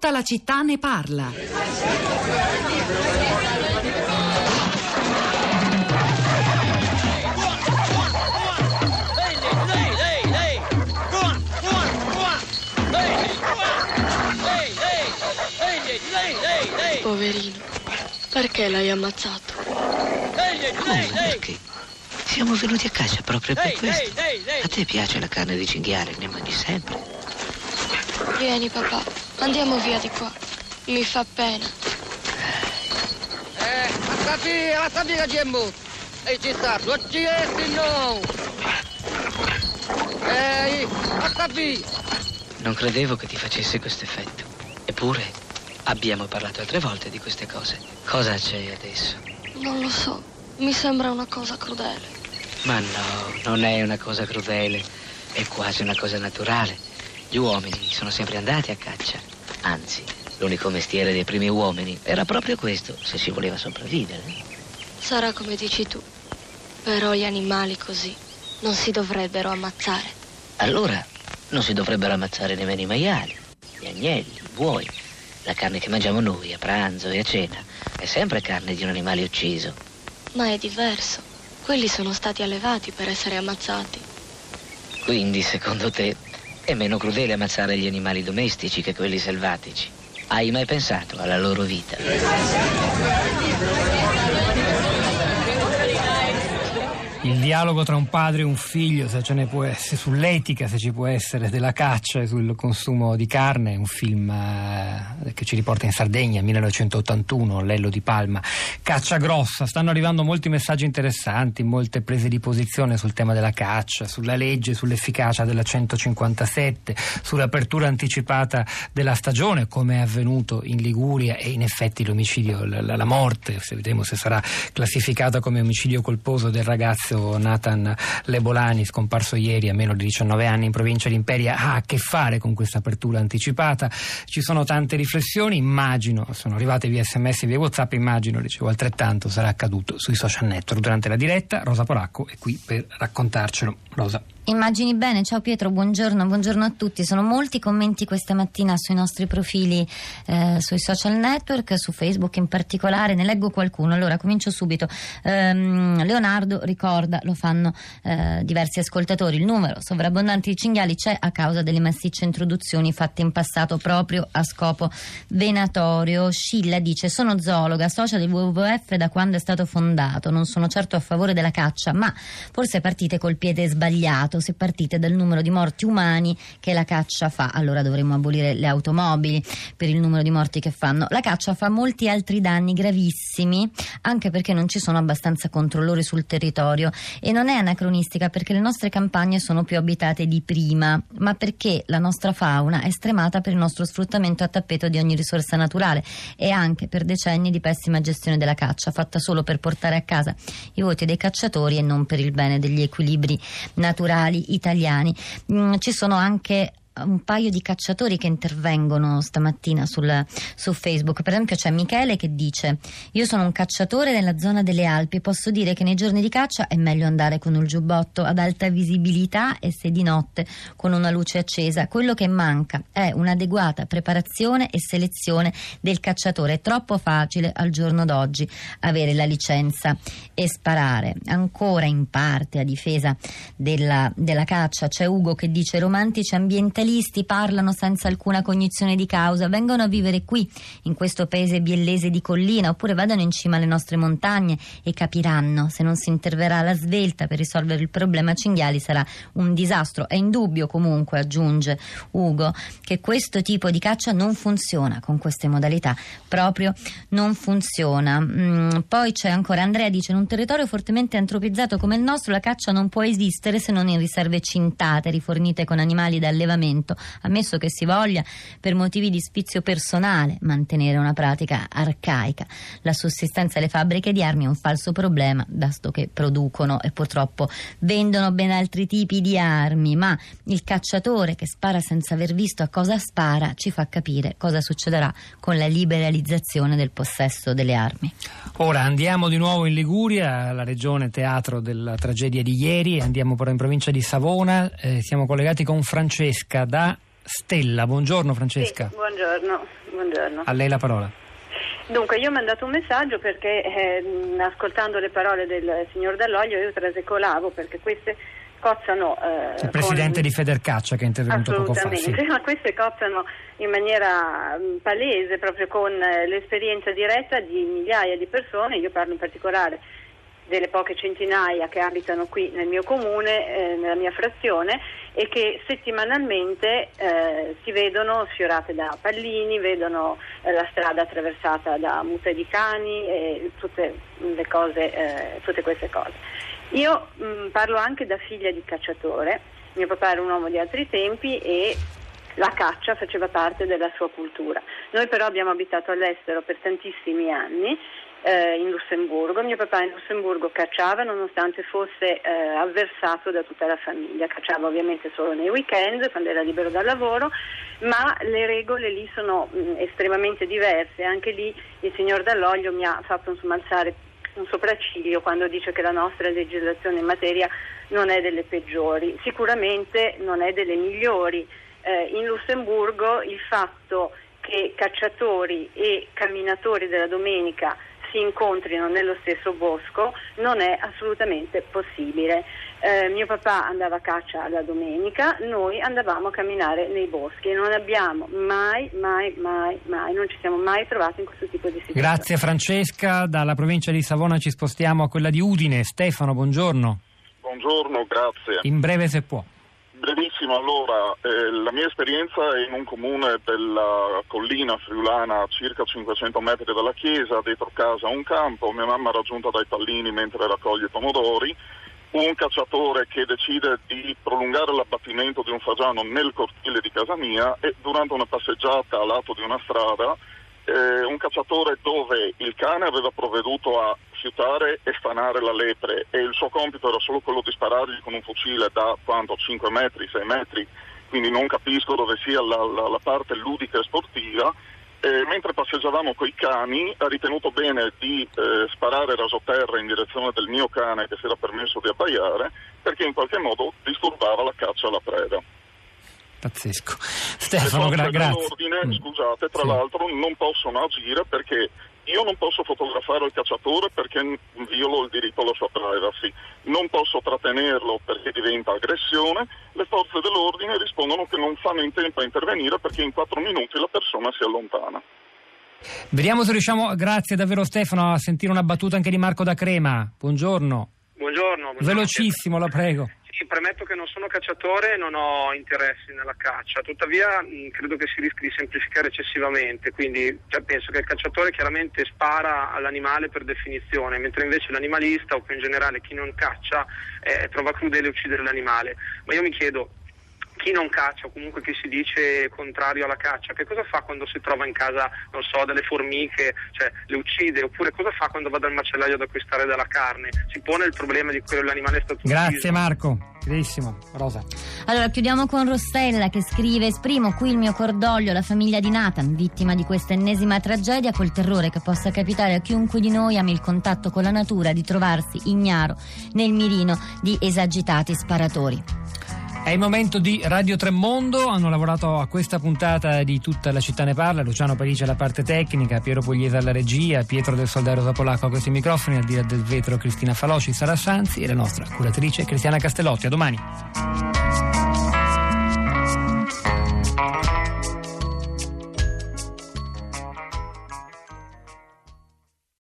Tutta la città ne parla. Poverino, perché l'hai ammazzato? Come? Perché? Siamo venuti a casa proprio per questo. A te piace la carne di cinghiale, ne mangi sempre. Vieni papà, andiamo via di qua. Mi fa pena. Eh, basta via, basta via Gemmo. Ehi, ci sta, tu ci essi no. Ehi, basta via. Non credevo che ti facesse questo effetto. Eppure abbiamo parlato altre volte di queste cose. Cosa c'è adesso? Non lo so, mi sembra una cosa crudele. Ma no, non è una cosa crudele, è quasi una cosa naturale. Gli uomini sono sempre andati a caccia. Anzi, l'unico mestiere dei primi uomini era proprio questo, se si voleva sopravvivere. Sarà come dici tu. Però gli animali così non si dovrebbero ammazzare. Allora non si dovrebbero ammazzare nemmeno i maiali, gli agnelli, i buoi. La carne che mangiamo noi a pranzo e a cena è sempre carne di un animale ucciso. Ma è diverso. Quelli sono stati allevati per essere ammazzati. Quindi, secondo te, è meno crudele ammazzare gli animali domestici che quelli selvatici? Hai mai pensato alla loro vita? Il dialogo tra un padre e un figlio, se ce ne può essere, sull'etica, se ci può essere, della caccia e sul consumo di carne, un film eh, che ci riporta in Sardegna, 1981, Lello di Palma. Caccia grossa, stanno arrivando molti messaggi interessanti, molte prese di posizione sul tema della caccia, sulla legge, sull'efficacia della 157, sull'apertura anticipata della stagione, come è avvenuto in Liguria e in effetti l'omicidio, la, la morte, se vedremo se sarà classificata come omicidio colposo del ragazzo Nathan Lebolani, scomparso ieri a meno di 19 anni in provincia di Imperia, ha a che fare con questa apertura anticipata. Ci sono tante riflessioni, immagino, sono arrivate via sms e via whatsapp, immagino, dicevo, altrettanto sarà accaduto sui social network. Durante la diretta Rosa Poracco è qui per raccontarcelo. Rosa. Immagini bene, ciao Pietro, buongiorno, buongiorno a tutti. Sono molti commenti questa mattina sui nostri profili eh, sui social network, su Facebook in particolare, ne leggo qualcuno. Allora comincio subito. Ehm, Leonardo ricorda, lo fanno eh, diversi ascoltatori, il numero sovrabbondanti di cinghiali c'è a causa delle massicce introduzioni fatte in passato proprio a scopo venatorio. Scilla dice sono zoologa, socia del WWF da quando è stato fondato, non sono certo a favore della caccia, ma forse partite col piede sbagliato se partite dal numero di morti umani che la caccia fa. Allora dovremmo abolire le automobili per il numero di morti che fanno. La caccia fa molti altri danni gravissimi, anche perché non ci sono abbastanza controllori sul territorio e non è anacronistica perché le nostre campagne sono più abitate di prima, ma perché la nostra fauna è stremata per il nostro sfruttamento a tappeto di ogni risorsa naturale e anche per decenni di pessima gestione della caccia, fatta solo per portare a casa i voti dei cacciatori e non per il bene degli equilibri naturali italiani. Mm, ci sono anche un paio di cacciatori che intervengono stamattina sul, su Facebook. Per esempio c'è Michele che dice io sono un cacciatore nella zona delle Alpi posso dire che nei giorni di caccia è meglio andare con il giubbotto ad alta visibilità e se di notte con una luce accesa. Quello che manca è un'adeguata preparazione e selezione del cacciatore. È troppo facile al giorno d'oggi avere la licenza e sparare. Ancora in parte a difesa della, della caccia c'è Ugo che dice romantici ambientalisti parlano senza alcuna cognizione di causa, vengono a vivere qui, in questo paese biellese di collina, oppure vadano in cima alle nostre montagne e capiranno se non si interverrà alla svelta per risolvere il problema cinghiali sarà un disastro. È indubbio comunque, aggiunge Ugo, che questo tipo di caccia non funziona con queste modalità, proprio non funziona. Mm, poi c'è ancora Andrea dice in un territorio fortemente antropizzato come il nostro la caccia non può esistere se non in riserve cintate rifornite con animali da allevamento ammesso che si voglia per motivi di spizio personale mantenere una pratica arcaica. La sussistenza delle fabbriche di armi è un falso problema, dato che producono e purtroppo vendono ben altri tipi di armi, ma il cacciatore che spara senza aver visto a cosa spara ci fa capire cosa succederà con la liberalizzazione del possesso delle armi. Ora andiamo di nuovo in Liguria, la regione teatro della tragedia di ieri, andiamo però in provincia di Savona, eh, siamo collegati con Francesca da Stella. Buongiorno Francesca. Sì, buongiorno, buongiorno. A lei la parola. Dunque, io ho mandato un messaggio perché eh, ascoltando le parole del signor Dall'Oglio io trasecolavo perché queste cozzano... Eh, Il presidente con... di Federcaccia che è intervenuto poco fa. Assolutamente, ma queste cozzano in maniera mh, palese proprio con eh, l'esperienza diretta di migliaia di persone, io parlo in particolare delle poche centinaia che abitano qui nel mio comune, eh, nella mia frazione e che settimanalmente eh, si vedono sfiorate da pallini, vedono eh, la strada attraversata da mute di cani e tutte, cose, eh, tutte queste cose. Io mh, mm, parlo anche da figlia di cacciatore, mio papà era un uomo di altri tempi e la caccia faceva parte della sua cultura. Noi però abbiamo abitato all'estero per tantissimi anni eh, in Lussemburgo. Mio papà in Lussemburgo cacciava nonostante fosse eh, avversato da tutta la famiglia. Cacciava ovviamente solo nei weekend, quando era libero dal lavoro, ma le regole lì sono mh, mm, estremamente diverse. Anche lì il signor Dall'Oglio mi ha fatto insomma, alzare un sopracciglio quando dice che la nostra legislazione in materia non è delle peggiori. Sicuramente non è delle migliori. Eh, in Lussemburgo il fatto che cacciatori e camminatori della domenica si incontrino nello stesso bosco non è assolutamente possibile. Eh, mio papà andava a caccia la domenica, noi andavamo a camminare nei boschi e non abbiamo mai, mai, mai, mai, non ci siamo mai trovati in questo tipo di situazione. Grazie Francesca, dalla provincia di Savona ci spostiamo a quella di Udine. Stefano, buongiorno. Buongiorno, grazie. In breve se può. Brevissimo, allora, eh, la mia esperienza è in un comune della collina friulana a circa 500 metri dalla chiesa, dietro casa un campo, mia mamma raggiunta dai pallini mentre raccoglie pomodori, un cacciatore che decide di prolungare l'abbattimento di un fagiano nel cortile di casa mia e durante una passeggiata a lato di una strada eh, un cacciatore dove il cane aveva provveduto a fiutare e stanare la lepre e il suo compito era solo quello di sparargli con un fucile da quanto? 5 metri, 6 metri, quindi non capisco dove sia la, la, la parte ludica e sportiva. Eh, mentre passeggiavamo coi cani ha ritenuto bene di eh, sparare rasoterra in direzione del mio cane che si era permesso di abbaiare perché in qualche modo disturbava la caccia alla preda. Pazzesco. Stefano, gra- grazie. Mm. Scusate, tra sì. l'altro non possono agire perché io non posso fotografare il cacciatore perché violo il diritto alla sua privacy, non posso trattenerlo perché diventa aggressione, le forze dell'ordine rispondono che non fanno in tempo a intervenire perché in quattro minuti la persona si allontana. Vediamo se riusciamo, grazie davvero Stefano, a sentire una battuta anche di Marco da Crema. Buongiorno. Buongiorno. buongiorno. Velocissimo, la prego premetto che non sono cacciatore e non ho interessi nella caccia, tuttavia mh, credo che si rischi di semplificare eccessivamente, quindi cioè, penso che il cacciatore chiaramente spara all'animale per definizione, mentre invece l'animalista o più in generale chi non caccia eh, trova crudele uccidere l'animale. Ma io mi chiedo, chi non caccia o comunque chi si dice contrario alla caccia, che cosa fa quando si trova in casa, non so, delle formiche, cioè le uccide, oppure cosa fa quando va dal macellaio ad acquistare della carne? Si pone il problema di quello che l'animale è stato Grazie ucciso. Marco, benissimo. Rosa. Allora chiudiamo con Rossella che scrive esprimo qui il mio cordoglio alla famiglia di Nathan, vittima di questa ennesima tragedia, col terrore che possa capitare a chiunque di noi ami il contatto con la natura di trovarsi ignaro nel mirino di esagitati sparatori. È il momento di Radio Tremondo, hanno lavorato a questa puntata di Tutta la città ne parla, Luciano Parice alla parte tecnica, Piero Pugliese alla regia, Pietro del Soldaro Zapolacco a questi microfoni, al dire del vetro Cristina Faloci, Sara Sanzi e la nostra curatrice Cristiana Castellotti. A domani.